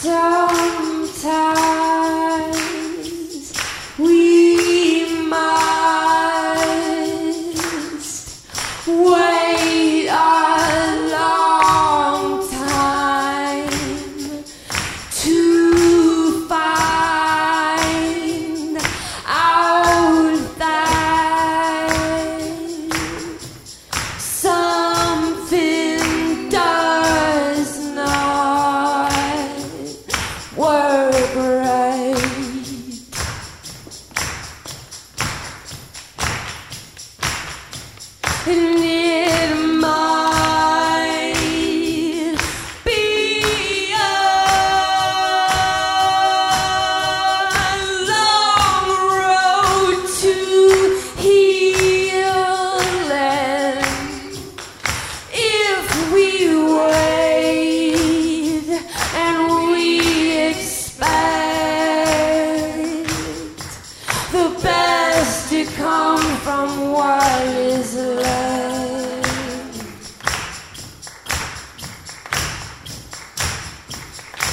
Sometimes we must.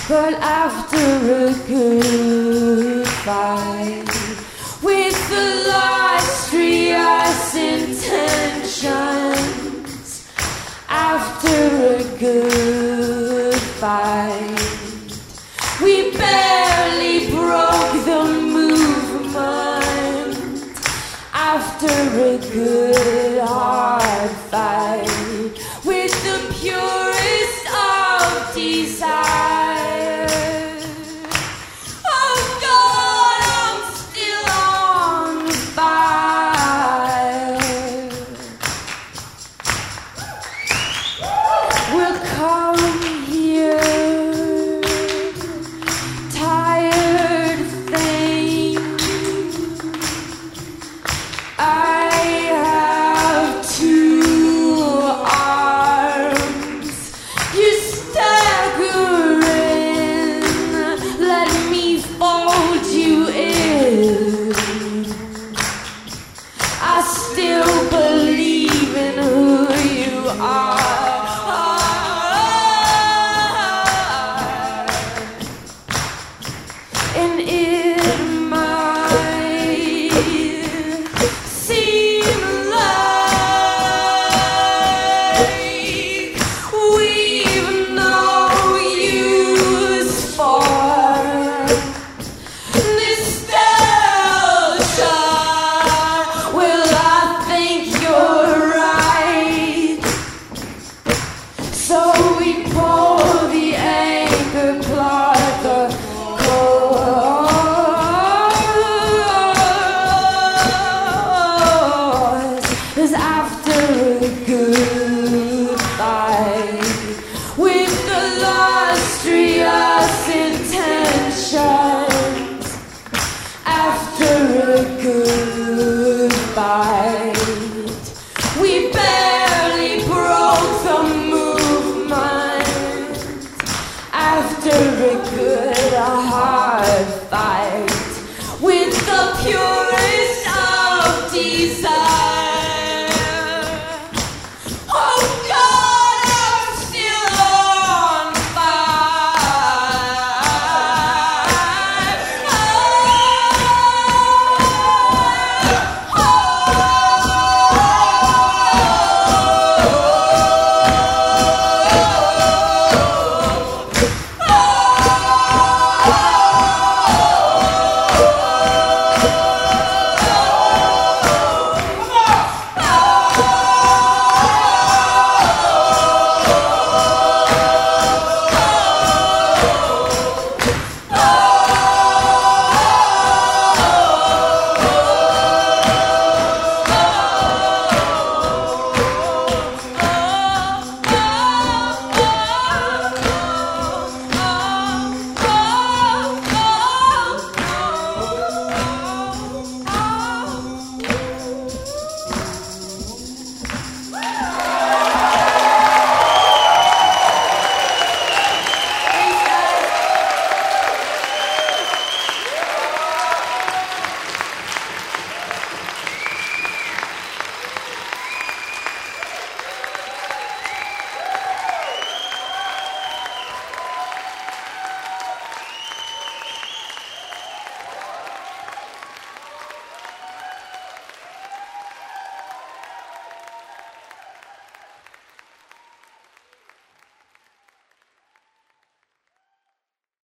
But after a good fight, with the last illustrious intentions, after a good fight, we barely broke the movement. After a good hard fight, with the pure. are. pure.